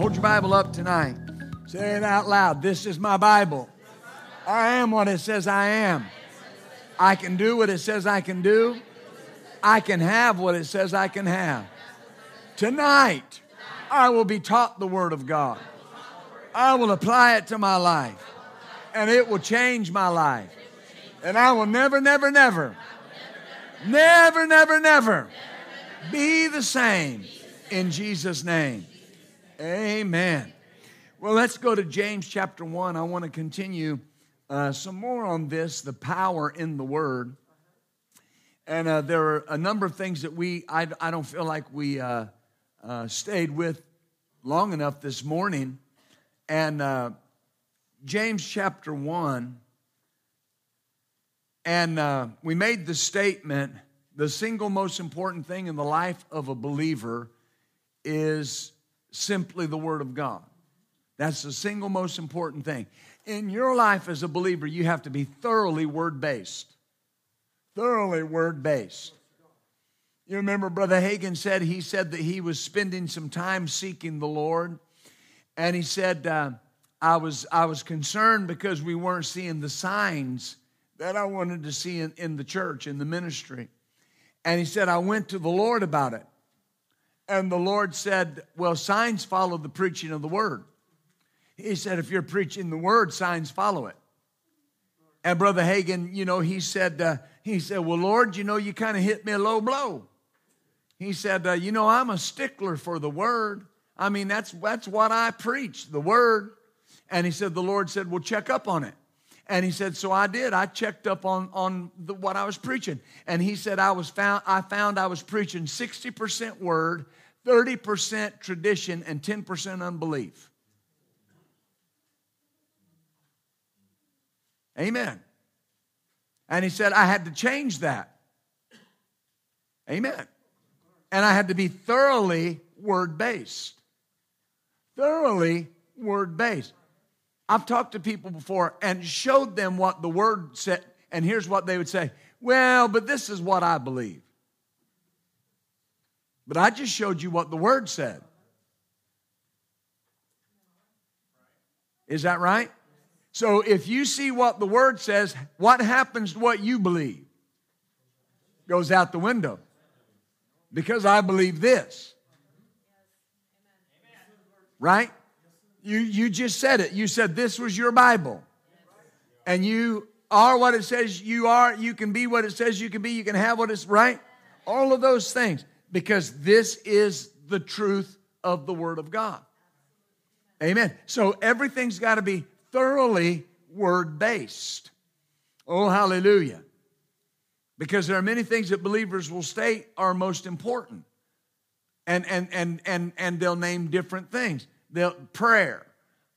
Hold your Bible up tonight. Say it out loud. This is my Bible. I am what it says I am. I can do what it says I can do. I can have what it says I can have. Tonight, I will be taught the Word of God. I will apply it to my life, and it will change my life. And I will never, never, never, never, never, never be the same in Jesus' name. Amen. Well, let's go to James chapter 1. I want to continue uh, some more on this the power in the Word. And uh, there are a number of things that we, I, I don't feel like we uh, uh stayed with long enough this morning. And uh, James chapter 1, and uh, we made the statement the single most important thing in the life of a believer is simply the Word of God. That's the single most important thing. In your life as a believer, you have to be thoroughly Word based. Thoroughly Word based. You remember Brother Hagin said, he said that he was spending some time seeking the Lord. And he said, uh, I, was, I was concerned because we weren't seeing the signs that I wanted to see in, in the church, in the ministry. And he said, I went to the Lord about it. And the Lord said, Well, signs follow the preaching of the word. He said, If you're preaching the word, signs follow it. And Brother Hagin, you know, he said, uh, he said, Well, Lord, you know, you kind of hit me a low blow. He said, uh, You know, I'm a stickler for the word. I mean, that's, that's what I preach, the word. And he said, The Lord said, Well, check up on it. And he said, so I did. I checked up on, on the, what I was preaching. And he said, I was found, I found I was preaching 60% word, 30% tradition and 10% unbelief. Amen. And he said, I had to change that. Amen. And I had to be thoroughly word based. Thoroughly word based. I've talked to people before and showed them what the word said, and here's what they would say Well, but this is what I believe. But I just showed you what the word said. Is that right? So if you see what the word says, what happens to what you believe? Goes out the window. Because I believe this. Right? You, you just said it. You said this was your Bible. And you are what it says you are. You can be what it says you can be. You can have what it's right. All of those things because this is the truth of the Word of God. Amen. So everything's got to be thoroughly Word based. Oh, hallelujah. Because there are many things that believers will state are most important. And, and, and, and, and they'll name different things. They'll, prayer,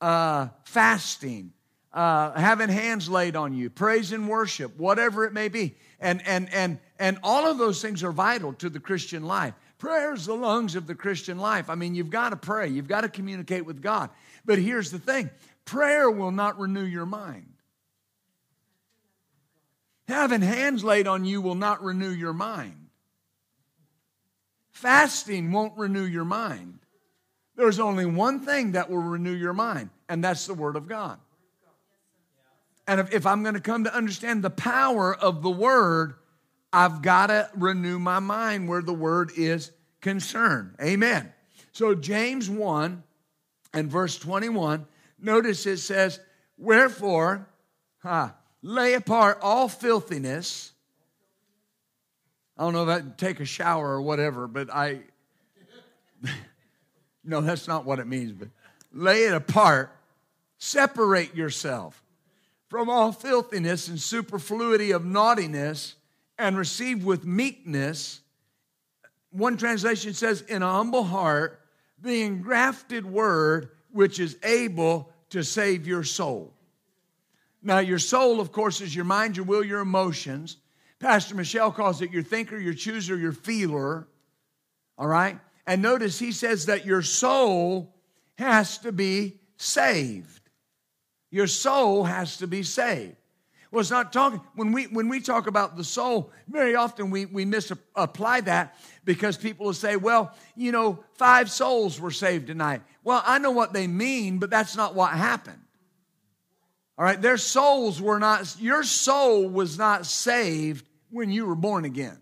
uh, fasting, uh, having hands laid on you, praise and worship, whatever it may be. And, and, and, and all of those things are vital to the Christian life. Prayer is the lungs of the Christian life. I mean, you've got to pray, you've got to communicate with God. But here's the thing prayer will not renew your mind. Having hands laid on you will not renew your mind. Fasting won't renew your mind. There's only one thing that will renew your mind, and that's the Word of God. And if, if I'm going to come to understand the power of the word, I've got to renew my mind where the word is concerned. Amen. So, James 1 and verse 21, notice it says, Wherefore, huh, lay apart all filthiness. I don't know I take a shower or whatever, but I, no, that's not what it means, but lay it apart, separate yourself from all filthiness and superfluity of naughtiness and receive with meekness. One translation says, in a humble heart, the engrafted word which is able to save your soul. Now, your soul, of course, is your mind, your will, your emotions. Pastor Michelle calls it your thinker, your chooser, your feeler. All right? And notice he says that your soul has to be saved. Your soul has to be saved. Well, it's not talking, when we, when we talk about the soul, very often we, we misapply that because people will say, well, you know, five souls were saved tonight. Well, I know what they mean, but that's not what happened. All right, their souls were not, your soul was not saved when you were born again.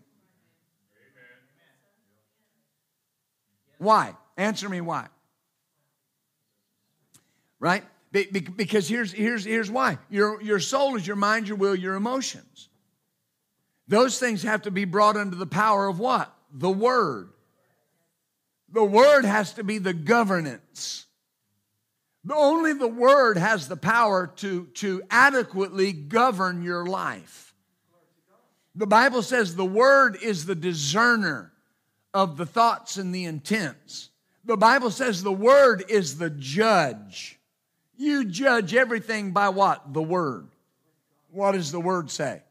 Why? Answer me why. Right? Because here's, here's, here's why your, your soul is your mind, your will, your emotions. Those things have to be brought under the power of what? The Word. The Word has to be the governance. Only the Word has the power to, to adequately govern your life. The Bible says the Word is the discerner of the thoughts and the intents. The Bible says the Word is the judge. You judge everything by what? The Word. What does the Word say?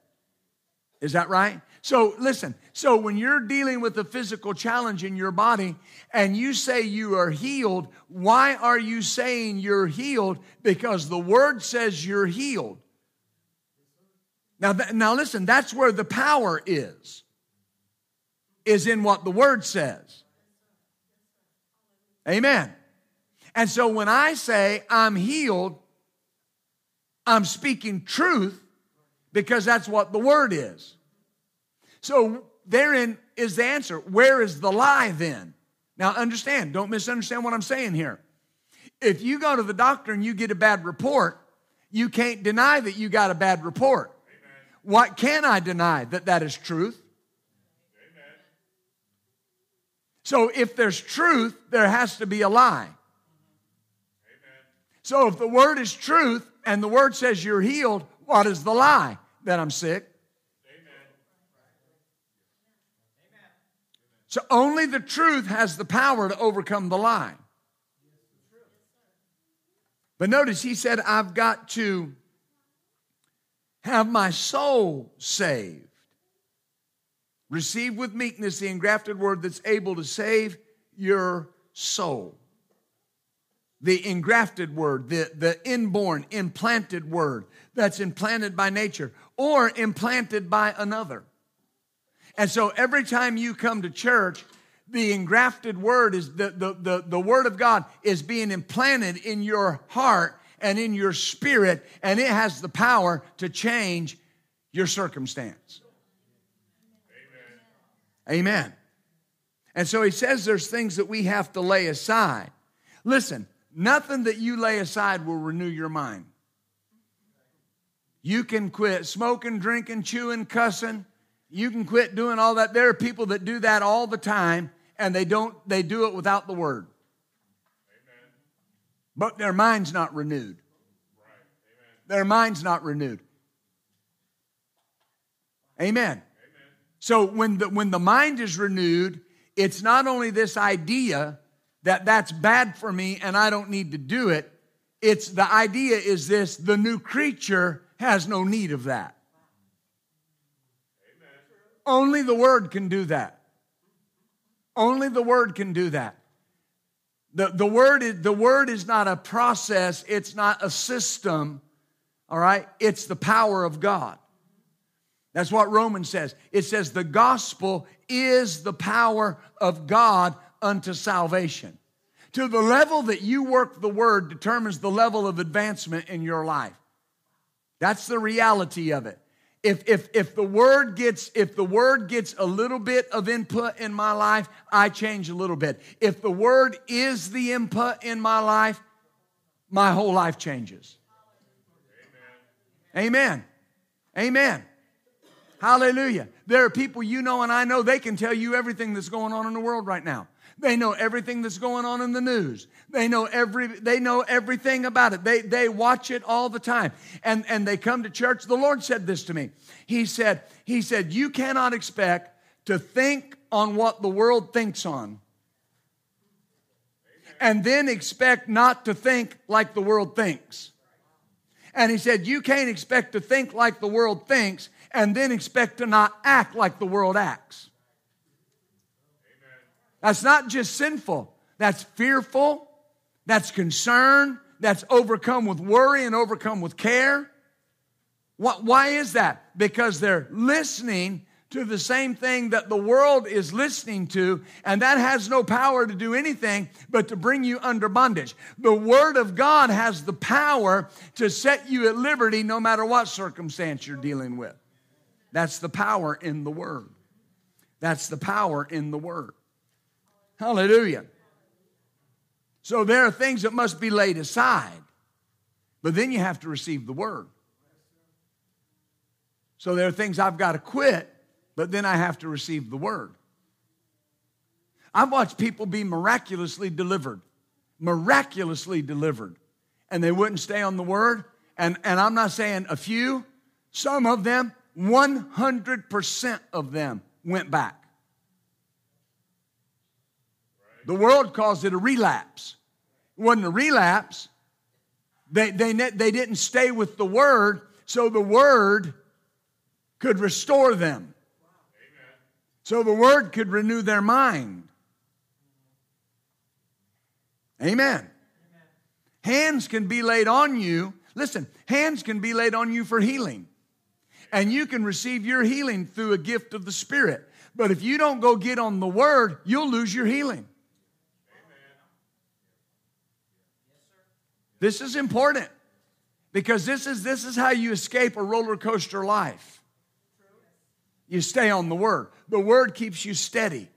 Is that right? So listen, so when you're dealing with a physical challenge in your body and you say you are healed, why are you saying you're healed? Because the Word says you're healed. Now, th- now listen, that's where the power is, is in what the Word says. Amen. And so when I say I'm healed, I'm speaking truth because that's what the word is. So therein is the answer. Where is the lie then? Now understand, don't misunderstand what I'm saying here. If you go to the doctor and you get a bad report, you can't deny that you got a bad report. Amen. What can I deny that that is truth? Amen. So if there's truth, there has to be a lie. So if the word is truth and the word says you're healed, what is the lie? That I'm sick. Amen. So only the truth has the power to overcome the lie. But notice he said, I've got to have my soul saved. Receive with meekness the engrafted word that's able to save your soul the engrafted word, the, the inborn, implanted word that's implanted by nature or implanted by another. And so every time you come to church, the engrafted word is the, the, the, the word of God is being implanted in your heart and in your spirit, and it has the power to change your circumstance. Amen. Amen. And so he says there's things that we have to lay aside. Listen, Nothing that you lay aside will renew your mind. You can quit smoking, drinking, chewing, cussing. You can quit doing all that. There are people that do that all the time and they don't they do it without the word. Amen. But their mind's not renewed. Their mind's not renewed. Amen. Amen. So when the when the mind is renewed, it's not only this idea that that's bad for me and I don't need to do it. It's the idea is this the new creature has no need of that. Amen. Only the word can do that. Only the word can do that. The, the, word is, the word is not a process, it's not a system, all right? It's the power of God. That's what Romans says. It says the gospel is the power of God unto salvation. To the level that you work the word determines the level of advancement in your life. That's the reality of it. If, if, if the word gets if the word gets a little bit of input in my life, I change a little bit. If the word is the input in my life, my whole life changes. Amen. Amen. Amen. Hallelujah. There are people you know and I know, they can tell you everything that's going on in the world right now. They know everything that's going on in the news. They know every they know everything about it. They they watch it all the time. And and they come to church. The Lord said this to me. He said, He said, you cannot expect to think on what the world thinks on and then expect not to think like the world thinks. And he said, You can't expect to think like the world thinks and then expect to not act like the world acts. That's not just sinful, that's fearful, that's concern, that's overcome with worry and overcome with care. Why is that? Because they're listening to the same thing that the world is listening to, and that has no power to do anything but to bring you under bondage. The Word of God has the power to set you at liberty no matter what circumstance you're dealing with. That's the power in the Word. That's the power in the Word. Hallelujah. So there are things that must be laid aside, but then you have to receive the Word. So there are things I've got to quit but then I have to receive the word. I've watched people be miraculously delivered, miraculously delivered, and they wouldn't stay on the word. And, and I'm not saying a few, some of them, 100% of them went back. The world calls it a relapse. It wasn't a relapse. They, they, they didn't stay with the word, so the word could restore them so the word could renew their mind. Amen. Hands can be laid on you. Listen, hands can be laid on you for healing. And you can receive your healing through a gift of the Spirit. But if you don't go get on the word, you'll lose your healing. This is important because this is, this is how you escape a roller coaster life. You stay on the word. The word keeps you steady.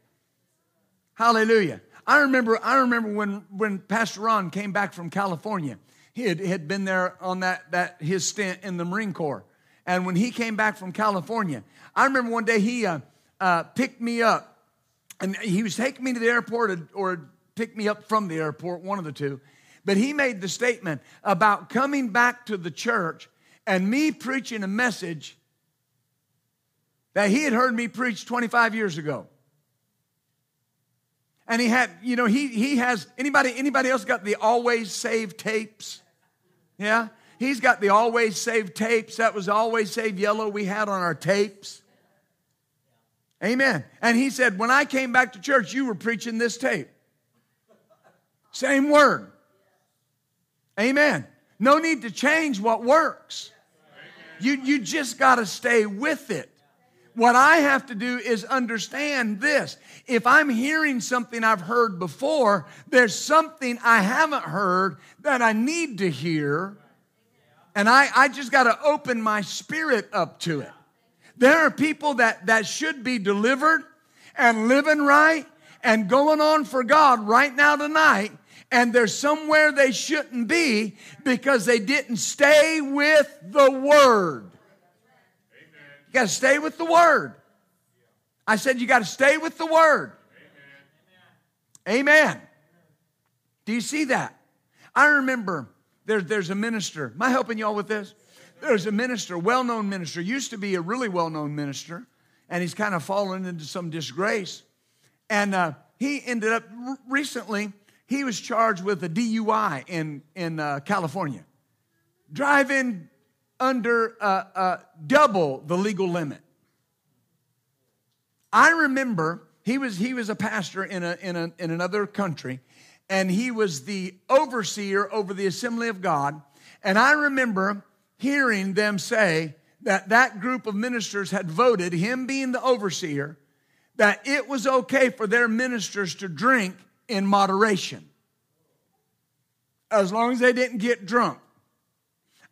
Hallelujah. I remember, I remember when, when Pastor Ron came back from California. He had, had been there on that, that his stint in the Marine Corps. And when he came back from California, I remember one day he uh, uh, picked me up. And he was taking me to the airport or, or picked me up from the airport, one of the two. But he made the statement about coming back to the church and me preaching a message that he had heard me preach 25 years ago. And he had, you know, he he has anybody anybody else got the always save tapes? Yeah? He's got the always save tapes. That was always save yellow we had on our tapes. Amen. And he said, when I came back to church, you were preaching this tape. Same word. Amen. No need to change what works. You, you just got to stay with it. What I have to do is understand this. If I'm hearing something I've heard before, there's something I haven't heard that I need to hear. And I, I just got to open my spirit up to it. There are people that, that should be delivered and living right and going on for God right now tonight. And they're somewhere they shouldn't be because they didn't stay with the Word You got to stay with the word. I said you got to stay with the word. Amen. Amen. Do you see that? I remember there, there's a minister. Am I helping y'all with this? There's a minister, well known minister, used to be a really well known minister, and he's kind of fallen into some disgrace. And uh, he ended up recently, he was charged with a DUI in, in uh, California. Driving under uh, uh, double the legal limit. I remember he was, he was a pastor in, a, in, a, in another country, and he was the overseer over the Assembly of God. And I remember hearing them say that that group of ministers had voted, him being the overseer, that it was okay for their ministers to drink in moderation as long as they didn't get drunk.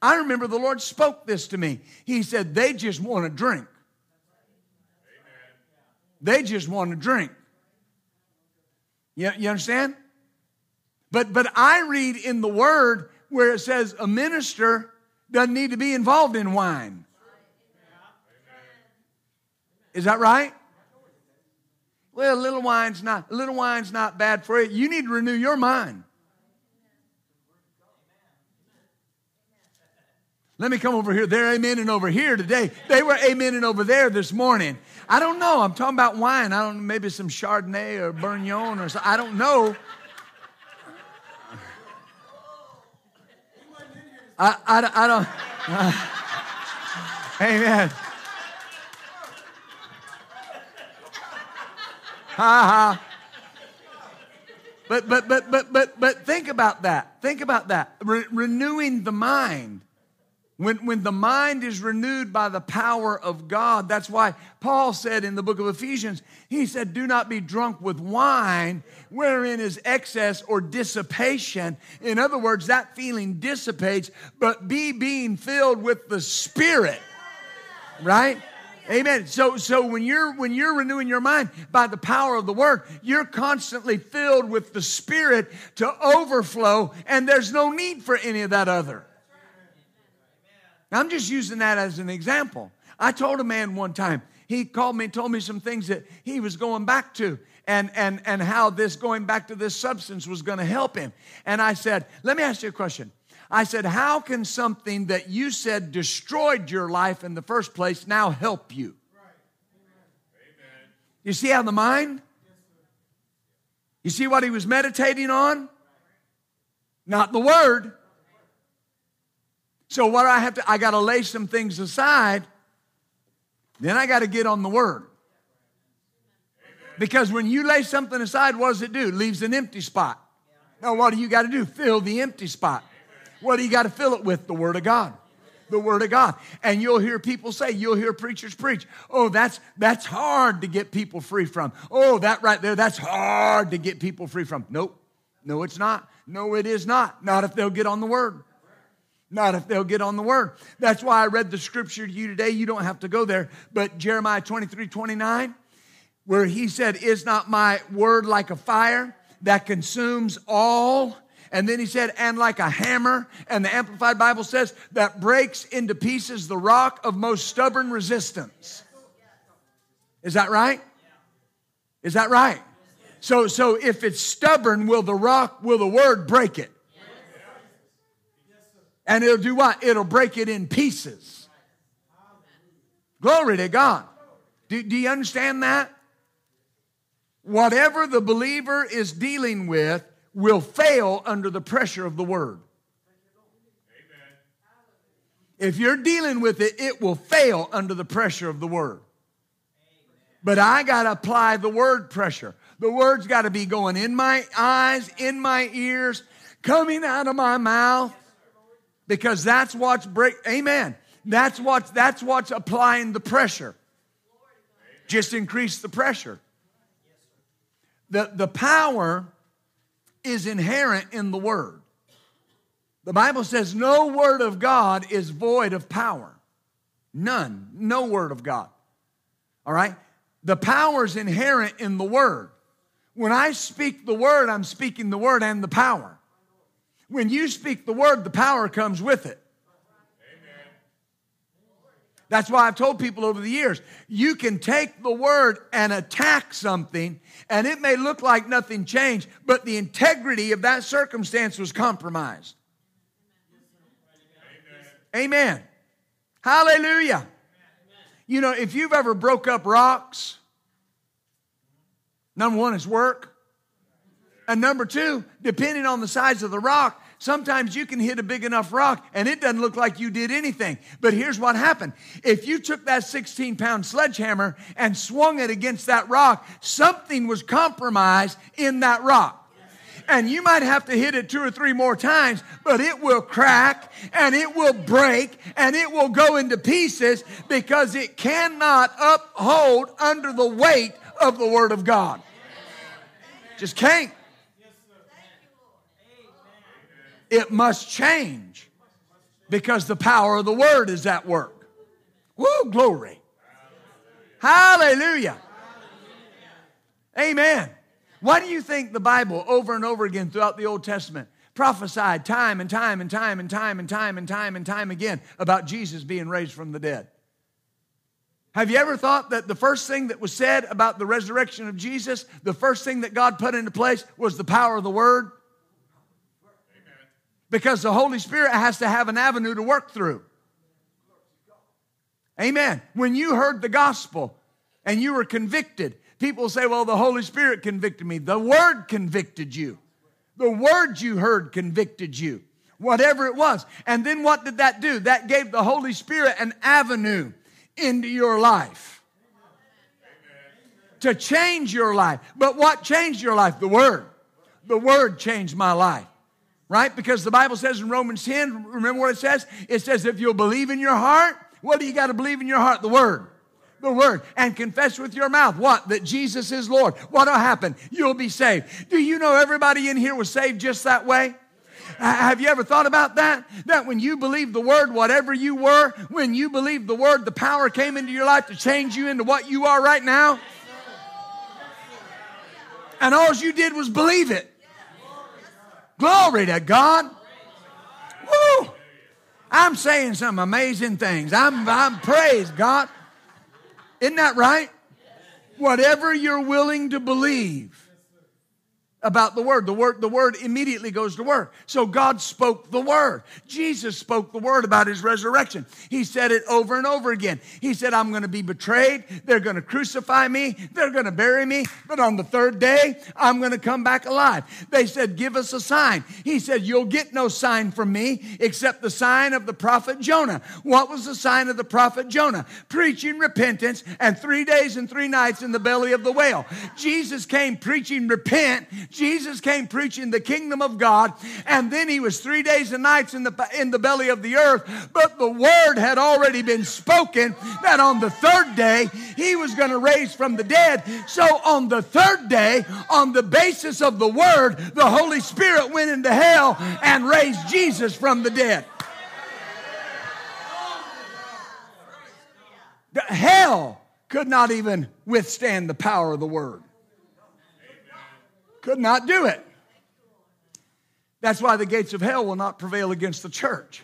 I remember the Lord spoke this to me. He said, They just want to drink. They just want to drink. You, you understand? But, but I read in the Word where it says a minister doesn't need to be involved in wine. Is that right? Well, a little wine's not a little wine's not bad for you. You need to renew your mind. Let me come over here. They're amen and over here today. They were amen and over there this morning. I don't know. I'm talking about wine. I don't know, maybe some Chardonnay or Bernion or something. I don't know. I, I, I don't. Uh, amen. But but but but but but think about that. Think about that. Re- renewing the mind. When, when the mind is renewed by the power of God, that's why Paul said in the book of Ephesians, he said, Do not be drunk with wine, wherein is excess or dissipation. In other words, that feeling dissipates, but be being filled with the Spirit. Right? Amen. So, so when you're when you're renewing your mind by the power of the word, you're constantly filled with the Spirit to overflow, and there's no need for any of that other. I'm just using that as an example. I told a man one time, he called me and told me some things that he was going back to and, and, and how this going back to this substance was going to help him. And I said, Let me ask you a question. I said, How can something that you said destroyed your life in the first place now help you? You see how the mind? You see what he was meditating on? Not the word. So what I have to I got to lay some things aside. Then I got to get on the word. Because when you lay something aside, what does it do? It leaves an empty spot. Now what do you got to do? Fill the empty spot. What do you got to fill it with? The word of God. The word of God. And you'll hear people say, you'll hear preachers preach, "Oh, that's that's hard to get people free from." Oh, that right there, that's hard to get people free from. Nope. No, it's not. No, it is not. Not if they'll get on the word. Not if they'll get on the word. That's why I read the scripture to you today. You don't have to go there. But Jeremiah 23 29, where he said, Is not my word like a fire that consumes all? And then he said, and like a hammer, and the Amplified Bible says, that breaks into pieces the rock of most stubborn resistance. Is that right? Is that right? So, so if it's stubborn, will the rock, will the word break it? And it'll do what? It'll break it in pieces. Glory to God. Do, do you understand that? Whatever the believer is dealing with will fail under the pressure of the word. If you're dealing with it, it will fail under the pressure of the word. But I got to apply the word pressure. The word's got to be going in my eyes, in my ears, coming out of my mouth because that's what's break amen. That's what's that's what's applying the pressure. Just increase the pressure. The the power is inherent in the word. The bible says no word of god is void of power. None. No word of god. All right? The power is inherent in the word. When i speak the word i'm speaking the word and the power. When you speak the word, the power comes with it. Amen. That's why I've told people over the years you can take the word and attack something, and it may look like nothing changed, but the integrity of that circumstance was compromised. Amen. Amen. Hallelujah. You know, if you've ever broke up rocks, number one is work. And number two, depending on the size of the rock, Sometimes you can hit a big enough rock and it doesn't look like you did anything. But here's what happened. If you took that 16 pound sledgehammer and swung it against that rock, something was compromised in that rock and you might have to hit it two or three more times, but it will crack and it will break and it will go into pieces because it cannot uphold under the weight of the Word of God. Just can't. It must change because the power of the word is at work. Woo, glory. Hallelujah. Amen. Why do you think the Bible over and over again throughout the Old Testament prophesied time and time and time and time and time and time and time again about Jesus being raised from the dead? Have you ever thought that the first thing that was said about the resurrection of Jesus, the first thing that God put into place was the power of the Word? Because the Holy Spirit has to have an avenue to work through. Amen. When you heard the gospel and you were convicted, people say, Well, the Holy Spirit convicted me. The Word convicted you. The words you heard convicted you. whatever it was. And then what did that do? That gave the Holy Spirit an avenue into your life to change your life. But what changed your life? The Word. The Word changed my life. Right? Because the Bible says in Romans 10, remember what it says? It says, if you'll believe in your heart, what do you got to believe in your heart? The Word the word and confess with your mouth what that jesus is lord what'll happen you'll be saved do you know everybody in here was saved just that way have you ever thought about that? That when you believed the word, whatever you were, when you believed the word, the power came into your life to change you into what you are right now? And all you did was believe it. Glory to God. Woo! I'm saying some amazing things. I'm, I'm praise God. Isn't that right? Whatever you're willing to believe about the word. The word, the word immediately goes to work. So God spoke the word. Jesus spoke the word about his resurrection. He said it over and over again. He said, I'm going to be betrayed. They're going to crucify me. They're going to bury me. But on the third day, I'm going to come back alive. They said, give us a sign. He said, you'll get no sign from me except the sign of the prophet Jonah. What was the sign of the prophet Jonah? Preaching repentance and three days and three nights in the belly of the whale. Jesus came preaching repent Jesus came preaching the kingdom of God, and then he was three days and nights in the, in the belly of the earth. But the word had already been spoken that on the third day he was going to raise from the dead. So on the third day, on the basis of the word, the Holy Spirit went into hell and raised Jesus from the dead. Hell could not even withstand the power of the word. Could not do it. That's why the gates of hell will not prevail against the church,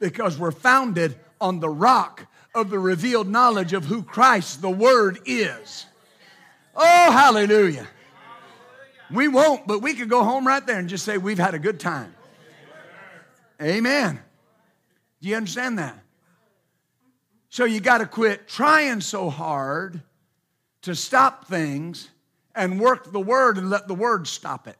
because we're founded on the rock of the revealed knowledge of who Christ, the Word, is. Oh, hallelujah. We won't, but we could go home right there and just say, We've had a good time. Amen. Do you understand that? So you got to quit trying so hard to stop things and work the word and let the word stop it.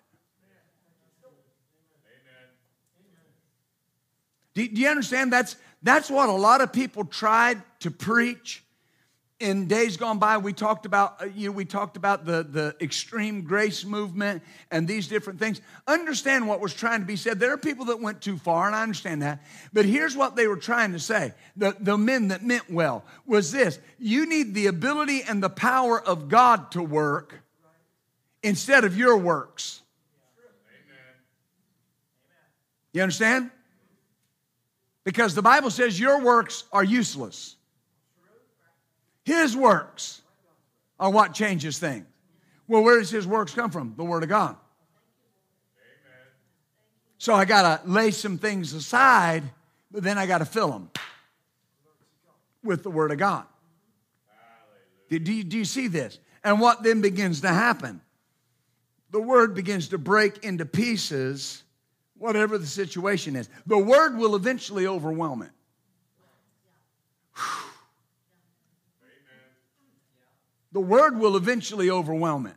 Do, do you understand? That's, that's what a lot of people tried to preach in days gone by. We talked about uh, you know we talked about the the extreme grace movement and these different things. Understand what was trying to be said. There are people that went too far and i understand that. But here's what they were trying to say. The, the men that meant well was this. You need the ability and the power of god to work instead of your works. You understand? Because the Bible says your works are useless. His works are what changes things. Well, where does his works come from? The Word of God. So I got to lay some things aside, but then I got to fill them with the Word of God. Do you, do you see this? And what then begins to happen? The word begins to break into pieces, whatever the situation is. The word will eventually overwhelm it. The word will eventually overwhelm it.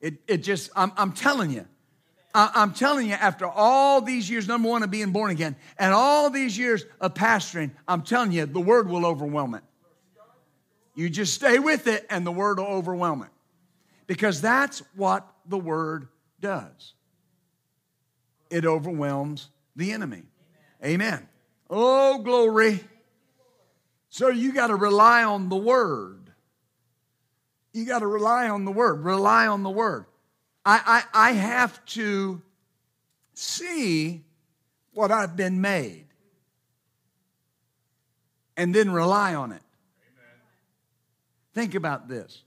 It, it just, I'm, I'm telling you, I'm telling you, after all these years, number one, of being born again, and all these years of pastoring, I'm telling you, the word will overwhelm it. You just stay with it, and the word will overwhelm it because that's what the word does it overwhelms the enemy. Amen. Oh, glory. So you got to rely on the word. You got to rely on the word. Rely on the word. I, I, I have to see what I've been made and then rely on it. Amen. Think about this.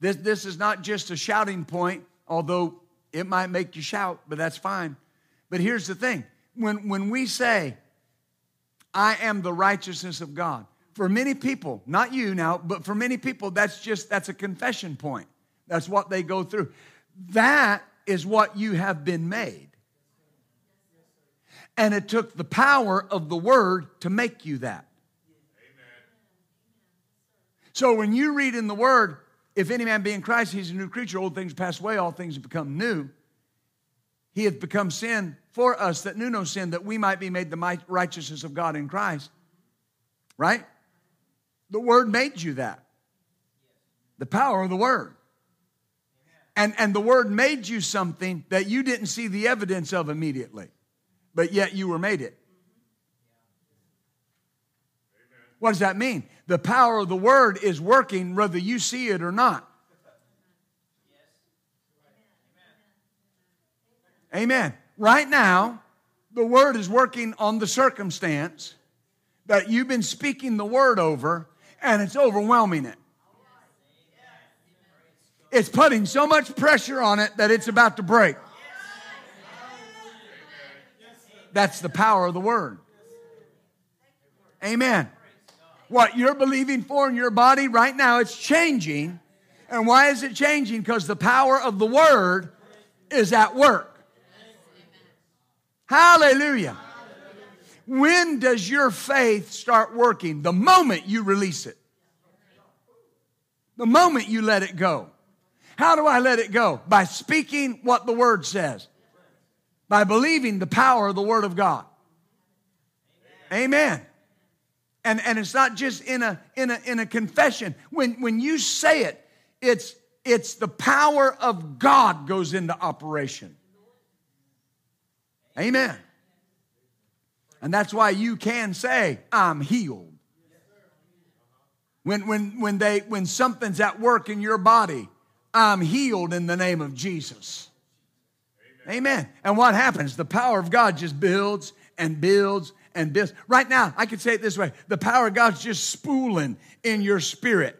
This, this is not just a shouting point, although it might make you shout, but that's fine. But here's the thing when, when we say, I am the righteousness of God, for many people, not you now, but for many people, that's just that's a confession point. That's what they go through. That is what you have been made. And it took the power of the word to make you that. Amen. So when you read in the word, if any man be in Christ, he's a new creature. Old things pass away, all things have become new. he hath become sin for us that knew no sin, that we might be made the righteousness of God in Christ. Right? The Word made you that. The power of the Word. And, and the Word made you something that you didn't see the evidence of immediately, but yet you were made it. What does that mean? The power of the Word is working whether you see it or not. Amen. Right now, the word is working on the circumstance that you've been speaking the word over, and it's overwhelming it. It's putting so much pressure on it that it's about to break. That's the power of the word. Amen. What you're believing for in your body right now, it's changing. And why is it changing? Because the power of the word is at work. Hallelujah. When does your faith start working? The moment you release it. The moment you let it go. How do I let it go? By speaking what the Word says, by believing the power of the Word of God. Amen. And, and it's not just in a, in, a, in a confession. When, when you say it, it's, it's the power of God goes into operation. Amen. And that's why you can say, I'm healed. When, when, when, they, when something's at work in your body, I'm healed in the name of Jesus. Amen. Amen. And what happens? The power of God just builds and builds and builds. Right now, I could say it this way the power of God's just spooling in your spirit.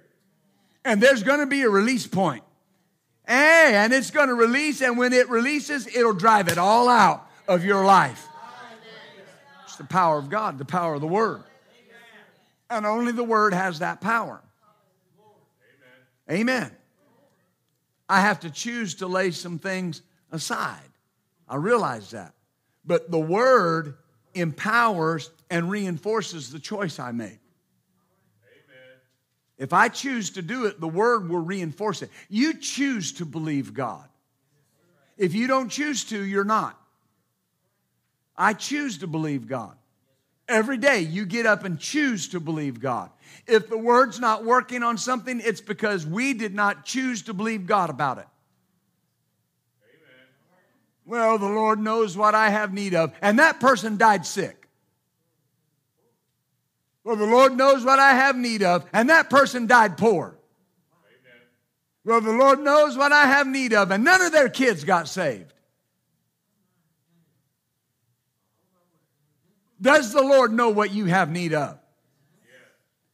And there's going to be a release point. Hey, and it's going to release, and when it releases, it'll drive it all out of your life. It's the power of God, the power of the Word. And only the Word has that power. Amen. I have to choose to lay some things aside. I realize that. But the Word empowers and reinforces the choice I make. If I choose to do it, the Word will reinforce it. You choose to believe God. If you don't choose to, you're not. I choose to believe God. Every day you get up and choose to believe God. If the word's not working on something, it's because we did not choose to believe God about it. Well, the Lord knows what I have need of. And that person died sick. Well, the Lord knows what I have need of. And that person died poor. Amen. Well, the Lord knows what I have need of. And none of their kids got saved. Does the Lord know what you have need of?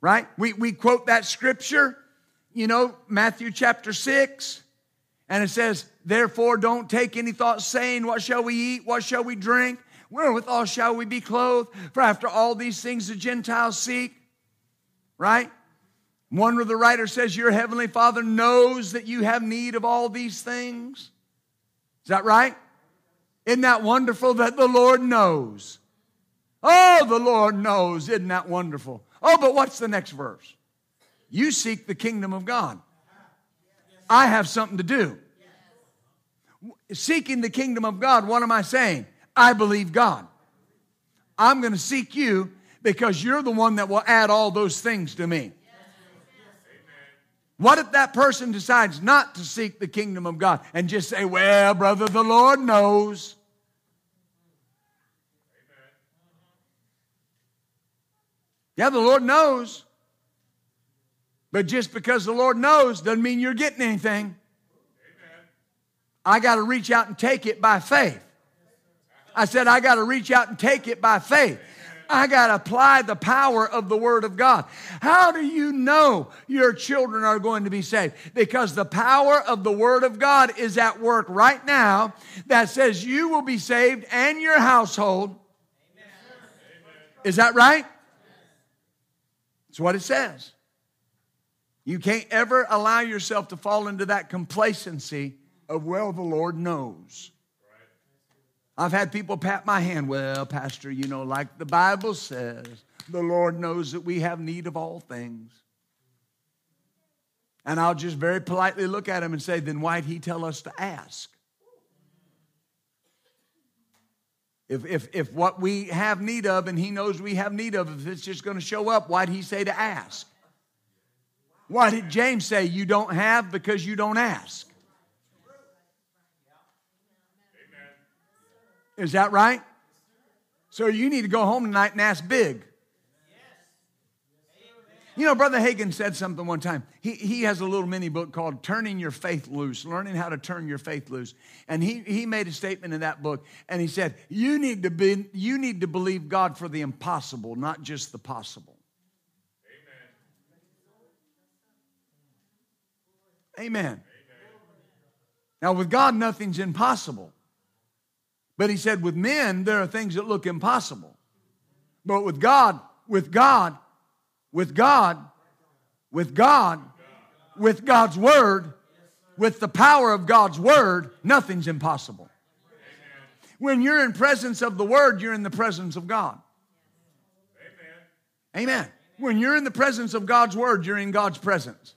Right? We, we quote that scripture, you know, Matthew chapter 6, and it says, Therefore, don't take any thought saying, What shall we eat? What shall we drink? Wherewithal shall we be clothed? For after all these things the Gentiles seek. Right? One of the writer says, Your heavenly Father knows that you have need of all these things. Is that right? Isn't that wonderful that the Lord knows? Oh, the Lord knows. Isn't that wonderful? Oh, but what's the next verse? You seek the kingdom of God. I have something to do. Seeking the kingdom of God, what am I saying? I believe God. I'm going to seek you because you're the one that will add all those things to me. What if that person decides not to seek the kingdom of God and just say, Well, brother, the Lord knows. Yeah, the Lord knows. But just because the Lord knows doesn't mean you're getting anything. I got to reach out and take it by faith. I said, I got to reach out and take it by faith. I got to apply the power of the Word of God. How do you know your children are going to be saved? Because the power of the Word of God is at work right now that says you will be saved and your household. Amen. Is that right? That's what it says. You can't ever allow yourself to fall into that complacency of, well, the Lord knows. I've had people pat my hand. Well, Pastor, you know, like the Bible says, the Lord knows that we have need of all things. And I'll just very politely look at him and say, then why'd he tell us to ask? If, if, if what we have need of and he knows we have need of, if it's just going to show up, why'd he say to ask? Why did James say you don't have because you don't ask? Is that right? So you need to go home tonight and ask big. You know, Brother Hagin said something one time. He, he has a little mini book called Turning Your Faith Loose, Learning How to Turn Your Faith Loose. And he, he made a statement in that book, and he said, you need, to be, you need to believe God for the impossible, not just the possible. Amen. Amen. Now, with God, nothing's impossible. But he said, with men, there are things that look impossible. But with God, with God, with God, with God, with God's Word, with the power of God's Word, nothing's impossible. When you're in presence of the Word, you're in the presence of God. Amen. When you're in the presence of God's Word, you're in God's presence.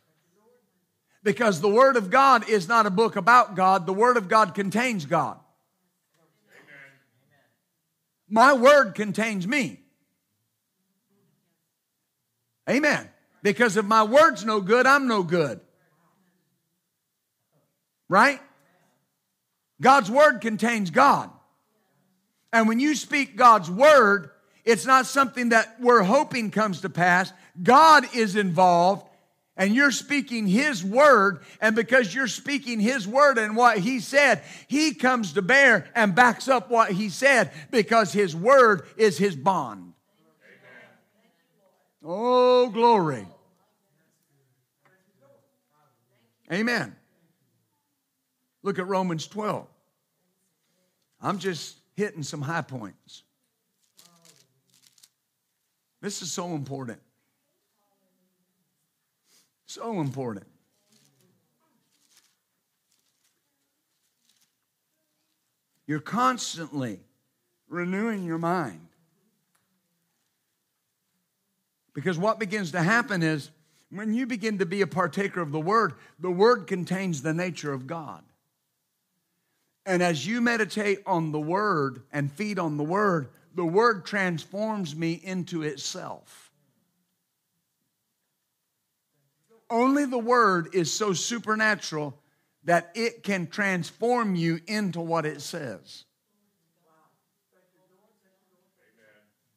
Because the Word of God is not a book about God, the Word of God contains God. My Word contains me. Amen. Because if my word's no good, I'm no good. Right? God's word contains God. And when you speak God's word, it's not something that we're hoping comes to pass. God is involved and you're speaking His word. And because you're speaking His word and what He said, He comes to bear and backs up what He said because His word is His bond. Oh, glory. Amen. Look at Romans 12. I'm just hitting some high points. This is so important. So important. You're constantly renewing your mind. Because what begins to happen is when you begin to be a partaker of the Word, the Word contains the nature of God. And as you meditate on the Word and feed on the Word, the Word transforms me into itself. Only the Word is so supernatural that it can transform you into what it says.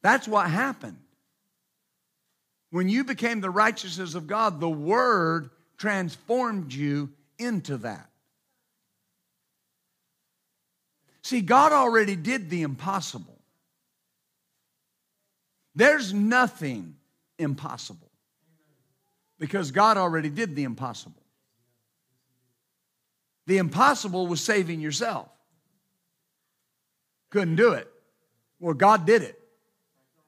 That's what happened. When you became the righteousness of God, the Word transformed you into that. See, God already did the impossible. There's nothing impossible because God already did the impossible. The impossible was saving yourself. Couldn't do it. Well, God did it,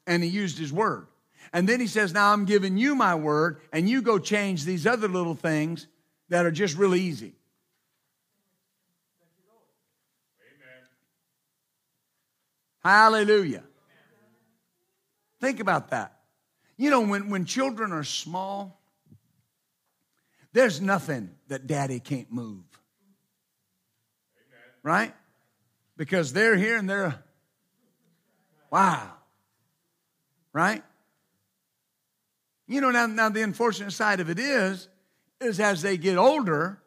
and He used His Word. And then he says, Now I'm giving you my word, and you go change these other little things that are just really easy. Hallelujah. Think about that. You know, when, when children are small, there's nothing that daddy can't move. Amen. Right? Because they're here and they're, wow. Right? You know, now, now the unfortunate side of it is, is as they get older,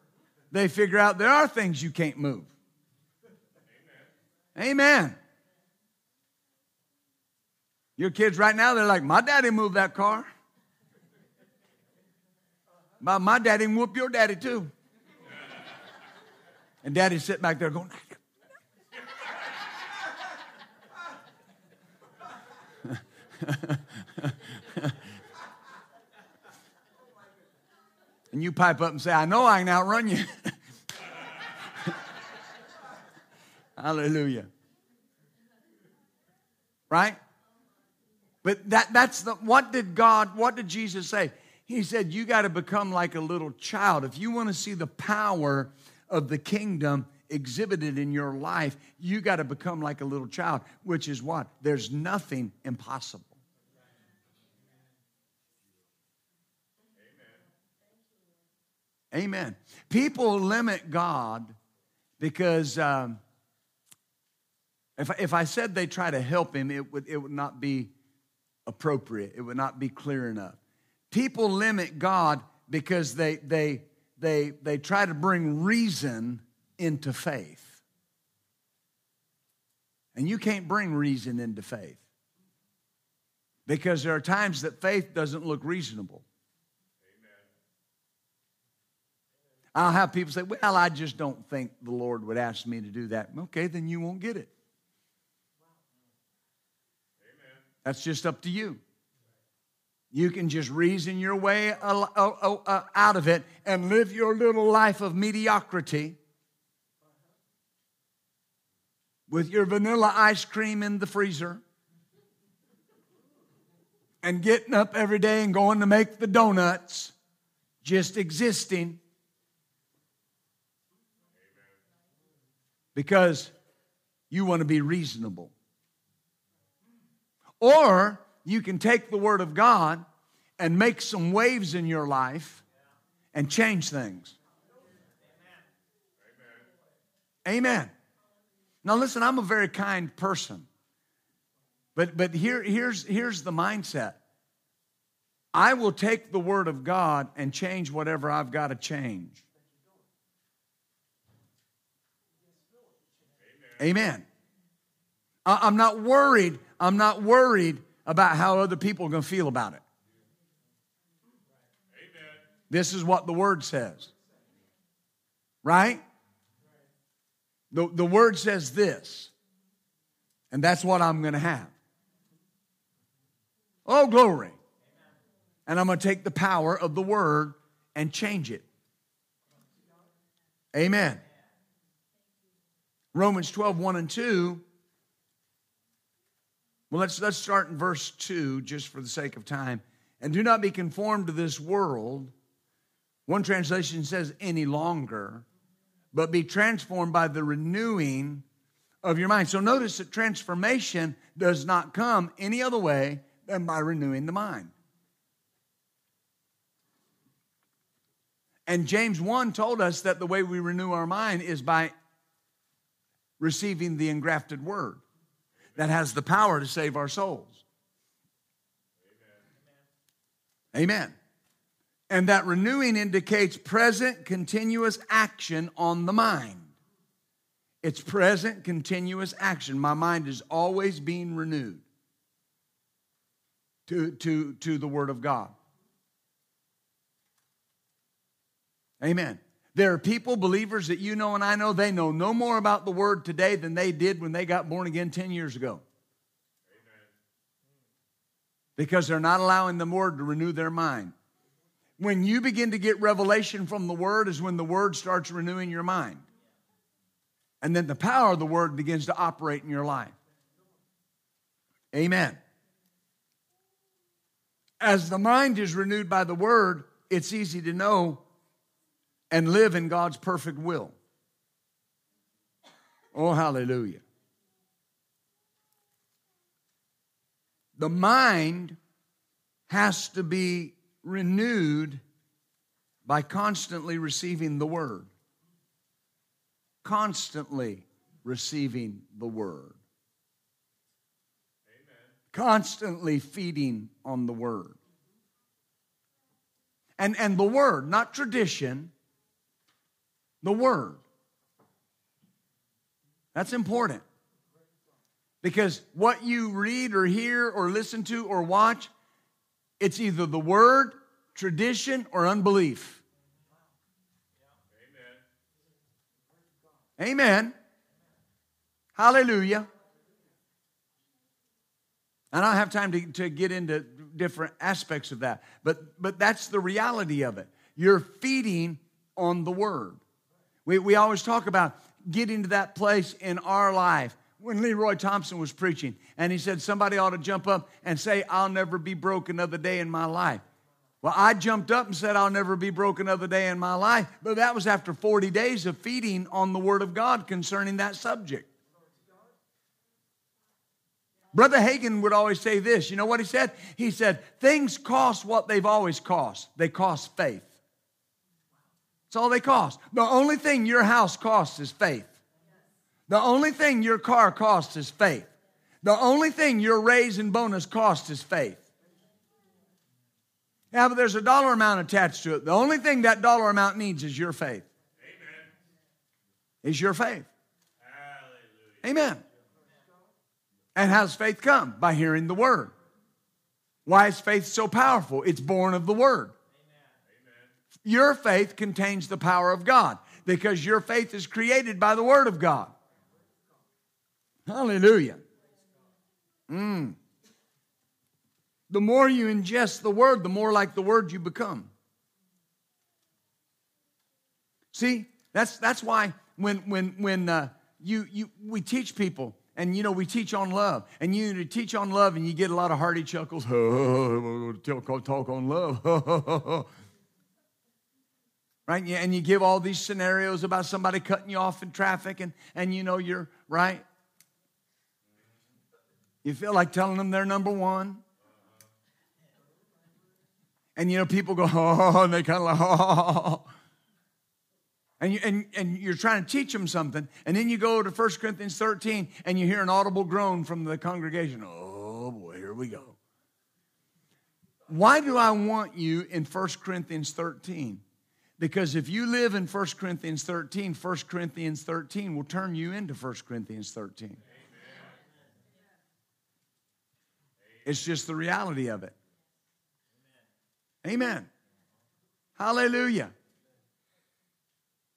they figure out there are things you can't move. Amen. Amen. Your kids right now, they're like, my daddy moved that car. My, my daddy can whoop your daddy too. And daddy's sitting back there going, and you pipe up and say, I know I can outrun you. Hallelujah. Right? But that, that's the, what did God, what did Jesus say? He said, You got to become like a little child. If you want to see the power of the kingdom exhibited in your life, you got to become like a little child, which is what? There's nothing impossible. Amen. People limit God because um, If, if I said they try to help him, it would, it would not be appropriate. It would not be clear enough. People limit God because they, they, they, they try to bring reason into faith. And you can't bring reason into faith because there are times that faith doesn't look reasonable. I'll have people say, Well, I just don't think the Lord would ask me to do that. Okay, then you won't get it. That's just up to you. You can just reason your way out of it and live your little life of mediocrity with your vanilla ice cream in the freezer and getting up every day and going to make the donuts, just existing. Because you want to be reasonable. Or you can take the Word of God and make some waves in your life and change things. Amen. Now, listen, I'm a very kind person. But, but here, here's, here's the mindset I will take the Word of God and change whatever I've got to change. Amen. Amen. I'm not worried I'm not worried about how other people are going to feel about it. Amen. This is what the word says. Right? The, the word says this, and that's what I'm going to have. Oh, glory. And I'm going to take the power of the word and change it. Amen. Romans 12, 1 and 2 well, let's, let's start in verse 2 just for the sake of time. And do not be conformed to this world. One translation says any longer, but be transformed by the renewing of your mind. So notice that transformation does not come any other way than by renewing the mind. And James 1 told us that the way we renew our mind is by receiving the engrafted word that has the power to save our souls. Amen. Amen. And that renewing indicates present continuous action on the mind. It's present continuous action. My mind is always being renewed to, to, to the Word of God. Amen. There are people, believers that you know and I know, they know no more about the Word today than they did when they got born again 10 years ago. Because they're not allowing the Word to renew their mind. When you begin to get revelation from the Word, is when the Word starts renewing your mind. And then the power of the Word begins to operate in your life. Amen. As the mind is renewed by the Word, it's easy to know and live in God's perfect will. Oh, hallelujah. The mind has to be renewed by constantly receiving the word. Constantly receiving the word. Amen. Constantly feeding on the word. And, and the word, not tradition, the Word. That's important. Because what you read or hear or listen to or watch, it's either the Word, tradition, or unbelief. Amen. Amen. Hallelujah. I don't have time to, to get into different aspects of that, but, but that's the reality of it. You're feeding on the Word. We, we always talk about getting to that place in our life. When Leroy Thompson was preaching, and he said, Somebody ought to jump up and say, I'll never be broke another day in my life. Well, I jumped up and said, I'll never be broke another day in my life. But that was after 40 days of feeding on the Word of God concerning that subject. Brother Hagin would always say this. You know what he said? He said, Things cost what they've always cost. They cost faith. That's all they cost. The only thing your house costs is faith. The only thing your car costs is faith. The only thing your raise and bonus costs is faith. Yeah, but there's a dollar amount attached to it. The only thing that dollar amount needs is your faith. Amen. Is your faith. Hallelujah. Amen. And how does faith come? By hearing the word. Why is faith so powerful? It's born of the word. Your faith contains the power of God because your faith is created by the word of God. Hallelujah. Mm. The more you ingest the word, the more like the word you become. See, that's that's why when when when uh, you you we teach people and you know we teach on love and you teach on love and you get a lot of hearty chuckles talk on love right and you give all these scenarios about somebody cutting you off in traffic and and you know you're right you feel like telling them they're number one. And you know, people go, oh, and they kind of like, oh. And, you, and, and you're trying to teach them something, and then you go to 1 Corinthians 13 and you hear an audible groan from the congregation. Oh boy, here we go. Why do I want you in 1 Corinthians 13? Because if you live in 1 Corinthians 13, 1 Corinthians 13 will turn you into 1 Corinthians 13. It's just the reality of it. Amen. Hallelujah.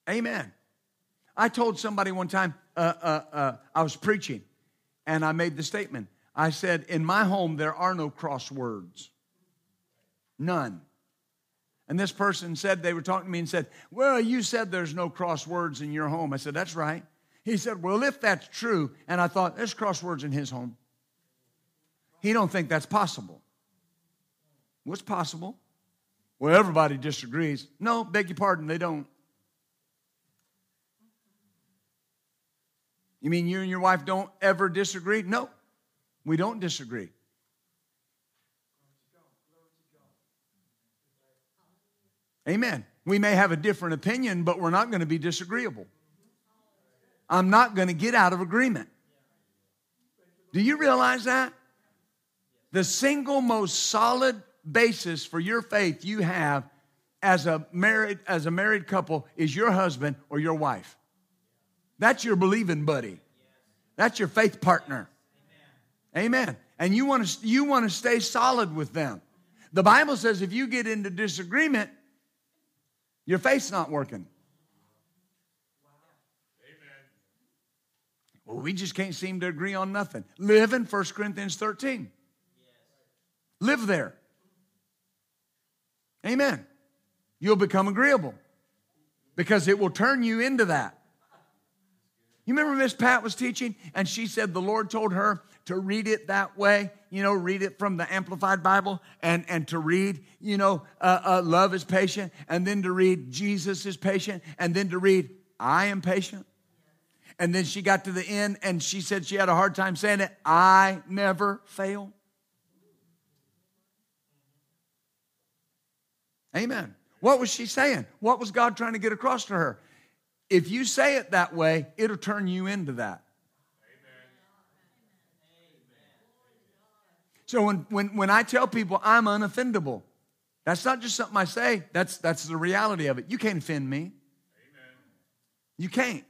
Amen. I told somebody one time, uh, uh, uh, I was preaching, and I made the statement. I said, In my home, there are no crosswords. None. And this person said, they were talking to me and said, Well, you said there's no crosswords in your home. I said, That's right. He said, Well, if that's true, and I thought, There's crosswords in his home. He don't think that's possible. What's possible? Well, everybody disagrees. No, beg your pardon, they don't. You mean you and your wife don't ever disagree? No, we don't disagree. Amen. We may have a different opinion, but we're not going to be disagreeable. I'm not going to get out of agreement. Do you realize that? The single most solid basis for your faith you have as a married as a married couple is your husband or your wife. That's your believing buddy. That's your faith partner. Amen. And you want to you want to stay solid with them. The Bible says if you get into disagreement, your faith's not working. Well, we just can't seem to agree on nothing. Live in 1 Corinthians 13. Live there. Amen. You'll become agreeable because it will turn you into that. You remember Miss Pat was teaching and she said the Lord told her to read it that way, you know, read it from the Amplified Bible and, and to read, you know, uh, uh, love is patient and then to read Jesus is patient and then to read I am patient. And then she got to the end and she said she had a hard time saying it I never fail. Amen. What was she saying? What was God trying to get across to her? If you say it that way, it'll turn you into that. So when, when, when I tell people I'm unoffendable, that's not just something I say, that's, that's the reality of it. You can't offend me. Amen. You can't.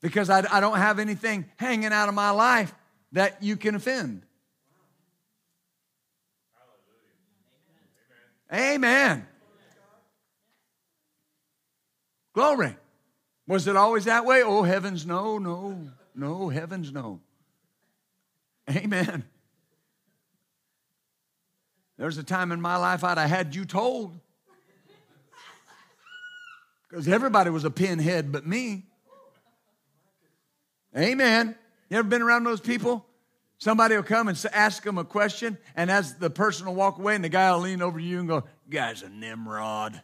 Because I, I don't have anything hanging out of my life that you can offend. Amen. Amen. Glory. Was it always that way? Oh, heavens, no, no, no, heavens, no. Amen. There's a time in my life I'd have had you told. Because everybody was a pinhead but me. Amen. You ever been around those people? Somebody will come and ask them a question, and as the person will walk away, and the guy will lean over you and go, Guy's a Nimrod.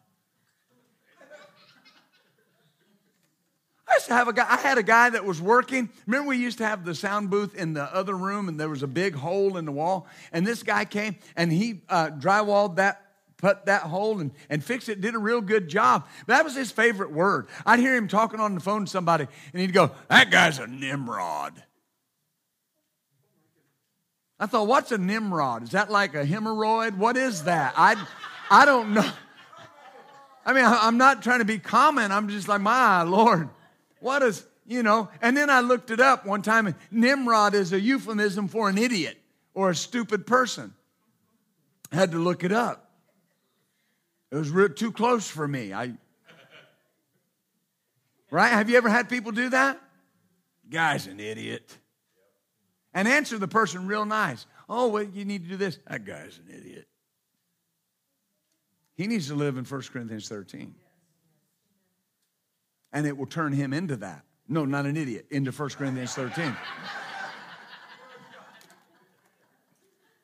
I used to have a guy, I had a guy that was working. Remember, we used to have the sound booth in the other room, and there was a big hole in the wall. And this guy came and he uh, drywalled that put that hole and, and fix it, did a real good job. That was his favorite word. I'd hear him talking on the phone to somebody, and he'd go, That guy's a Nimrod. I thought, what's a Nimrod? Is that like a hemorrhoid? What is that? I, I don't know. I mean, I'm not trying to be common. I'm just like, my Lord, what is, you know? And then I looked it up one time, and Nimrod is a euphemism for an idiot or a stupid person. I had to look it up. It was real, too close for me. I, right? Have you ever had people do that? Guy's an idiot and answer the person real nice. Oh, well, you need to do this. That guy's an idiot. He needs to live in 1 Corinthians 13. And it will turn him into that. No, not an idiot, into 1 Corinthians 13.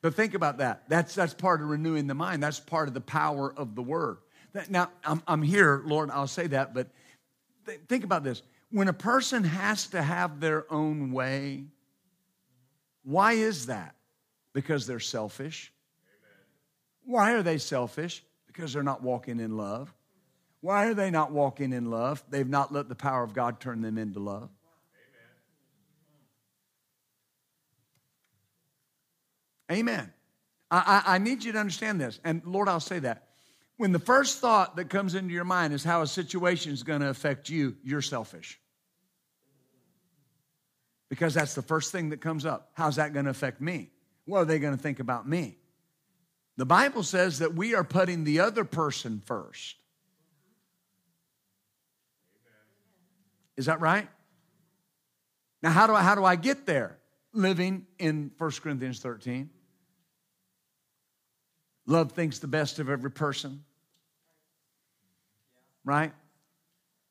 but think about that. That's, that's part of renewing the mind. That's part of the power of the word. That, now, I'm, I'm here, Lord, I'll say that, but th- think about this. When a person has to have their own way, why is that? Because they're selfish. Why are they selfish? Because they're not walking in love. Why are they not walking in love? They've not let the power of God turn them into love. Amen. I, I, I, need you to understand this. And Lord, I'll say that. When the first thought that comes into your mind is how a situation is going to affect you, you're selfish because that's the first thing that comes up. How's that going to affect me? What are they going to think about me? The Bible says that we are putting the other person first. Is that right? Now, how do I, how do I get there? Living in 1 Corinthians 13. Love thinks the best of every person. Right?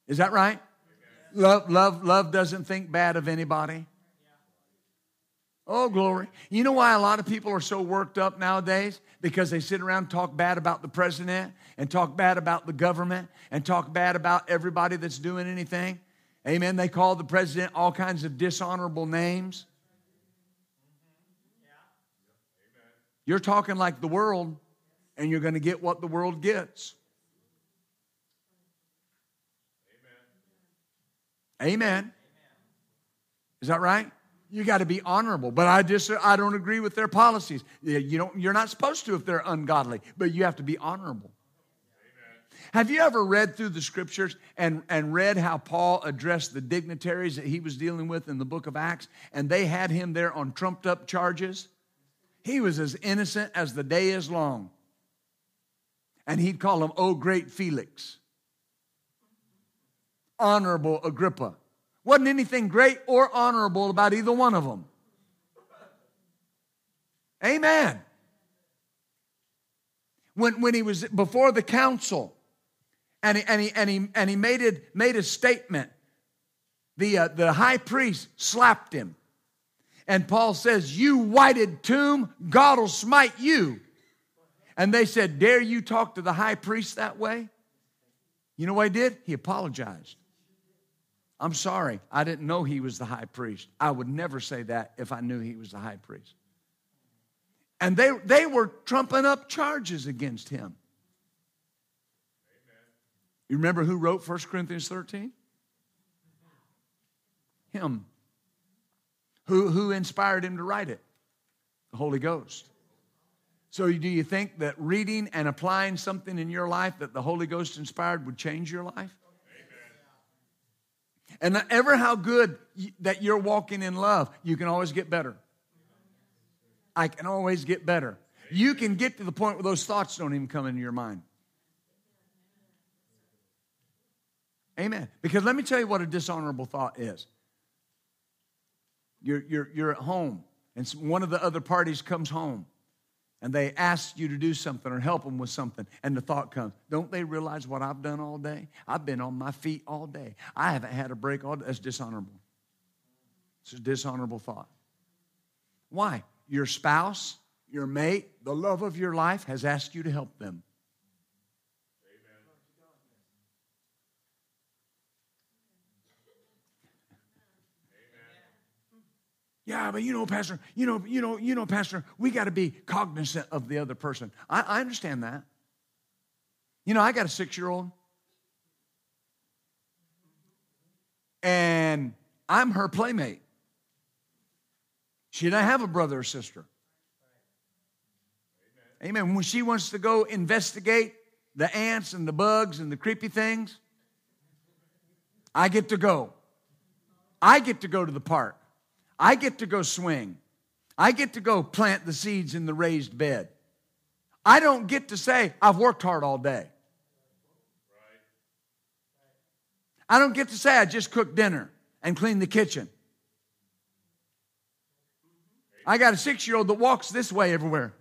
Is that right? Love, love, love doesn't think bad of anybody. Oh, glory. You know why a lot of people are so worked up nowadays? Because they sit around talk bad about the president and talk bad about the government and talk bad about everybody that's doing anything. Amen. They call the president all kinds of dishonorable names. You're talking like the world, and you're going to get what the world gets. Amen. Amen. Is that right? You got to be honorable. But I just I don't agree with their policies. You don't, you're not supposed to if they're ungodly, but you have to be honorable. Have you ever read through the scriptures and, and read how Paul addressed the dignitaries that he was dealing with in the book of Acts? And they had him there on trumped up charges. He was as innocent as the day is long. And he'd call him, Oh, great Felix, honorable Agrippa. Wasn't anything great or honorable about either one of them. Amen. When, when he was before the council and he, and he, and he, and he made, it, made a statement, the, uh, the high priest slapped him. And Paul says, You whited tomb, God will smite you. And they said, Dare you talk to the high priest that way? You know what he did? He apologized. I'm sorry, I didn't know he was the high priest. I would never say that if I knew he was the high priest. And they, they were trumping up charges against him. Amen. You remember who wrote 1 Corinthians 13? Him. Who, who inspired him to write it? The Holy Ghost. So, do you think that reading and applying something in your life that the Holy Ghost inspired would change your life? And ever how good that you're walking in love, you can always get better. I can always get better. You can get to the point where those thoughts don't even come into your mind. Amen. Because let me tell you what a dishonorable thought is. You're, you're, you're at home, and one of the other parties comes home, and they ask you to do something or help them with something, and the thought comes, don't they realize what I've done all day? I've been on my feet all day. I haven't had a break all day. That's dishonorable. It's a dishonorable thought. Why? Your spouse, your mate, the love of your life has asked you to help them. Yeah, but you know, Pastor, you know, you know, you know, Pastor, we got to be cognizant of the other person. I, I understand that. You know, I got a six year old. And I'm her playmate. She doesn't have a brother or sister. Amen. When she wants to go investigate the ants and the bugs and the creepy things, I get to go. I get to go to the park. I get to go swing. I get to go plant the seeds in the raised bed. I don't get to say, I've worked hard all day. I don't get to say, I just cooked dinner and cleaned the kitchen. I got a six year old that walks this way everywhere.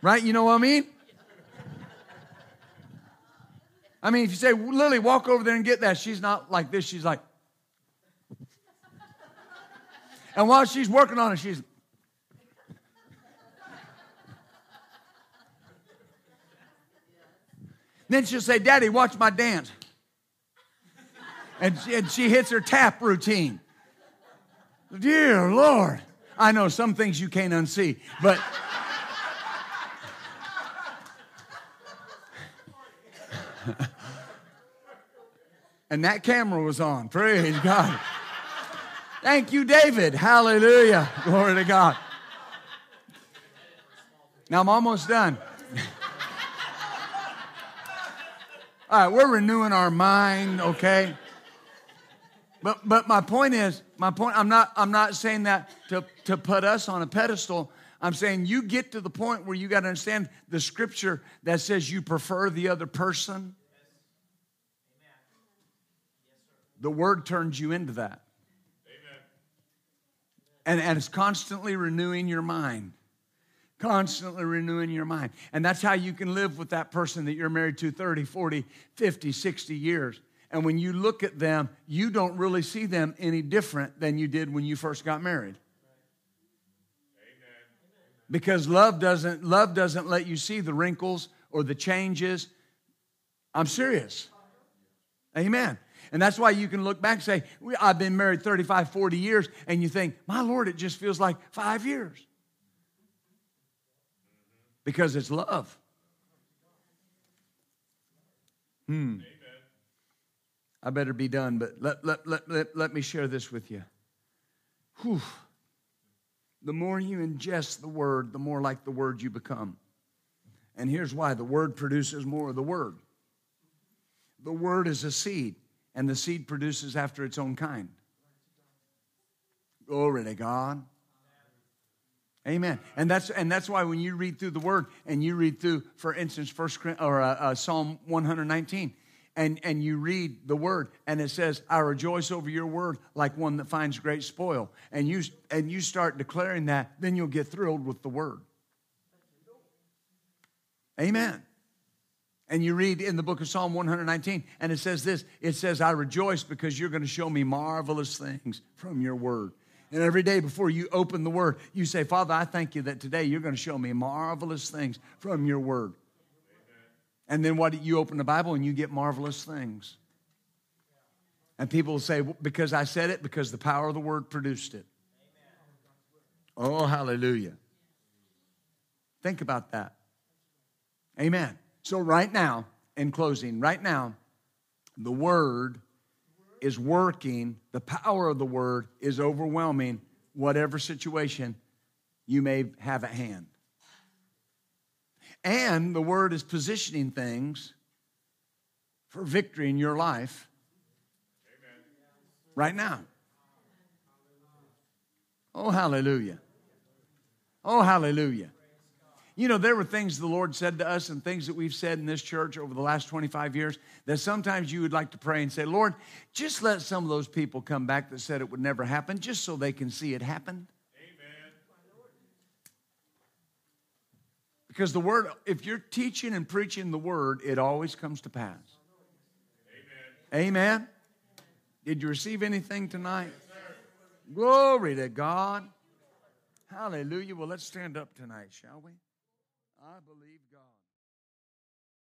right? You know what I mean? I mean, if you say, Lily, walk over there and get that, she's not like this. She's like, and while she's working on it, she's, Then she'll say, Daddy, watch my dance. And she, and she hits her tap routine. Dear Lord. I know some things you can't unsee, but. and that camera was on. Praise God. Thank you, David. Hallelujah. Glory to God. Now I'm almost done. All right, we're renewing our mind, okay? But but my point is, my point, I'm not I'm not saying that to, to put us on a pedestal. I'm saying you get to the point where you got to understand the scripture that says you prefer the other person. The word turns you into that. And, and it's constantly renewing your mind constantly renewing your mind. And that's how you can live with that person that you're married to 30, 40, 50, 60 years. And when you look at them, you don't really see them any different than you did when you first got married. Because love doesn't love doesn't let you see the wrinkles or the changes. I'm serious. Amen. And that's why you can look back and say, I've been married 35, 40 years, and you think, my Lord, it just feels like five years because it's love. Hmm. I better be done, but let, let, let, let, let me share this with you. Whew. The more you ingest the word, the more like the word you become. And here's why the word produces more of the word. The word is a seed, and the seed produces after its own kind. Glory to God. Amen. And that's and that's why when you read through the Word and you read through, for instance, First or uh, uh, Psalm 119, and and you read the Word and it says, "I rejoice over your Word like one that finds great spoil," and you and you start declaring that, then you'll get thrilled with the Word. Amen. And you read in the book of Psalm 119, and it says this: It says, "I rejoice because you're going to show me marvelous things from your Word." And every day before you open the word, you say, Father, I thank you that today you're going to show me marvelous things from your word. And then what you open the Bible and you get marvelous things. And people will say, because I said it, because the power of the word produced it. Oh, hallelujah. Think about that. Amen. So, right now, in closing, right now, the word is working, the power of the word is overwhelming whatever situation you may have at hand. And the word is positioning things for victory in your life Amen. right now. Oh, hallelujah. Oh, hallelujah. You know, there were things the Lord said to us and things that we've said in this church over the last 25 years that sometimes you would like to pray and say, Lord, just let some of those people come back that said it would never happen, just so they can see it happen. Amen. Because the word, if you're teaching and preaching the word, it always comes to pass. Amen. Amen. Did you receive anything tonight? Glory to God. Hallelujah. Well, let's stand up tonight, shall we? I believe.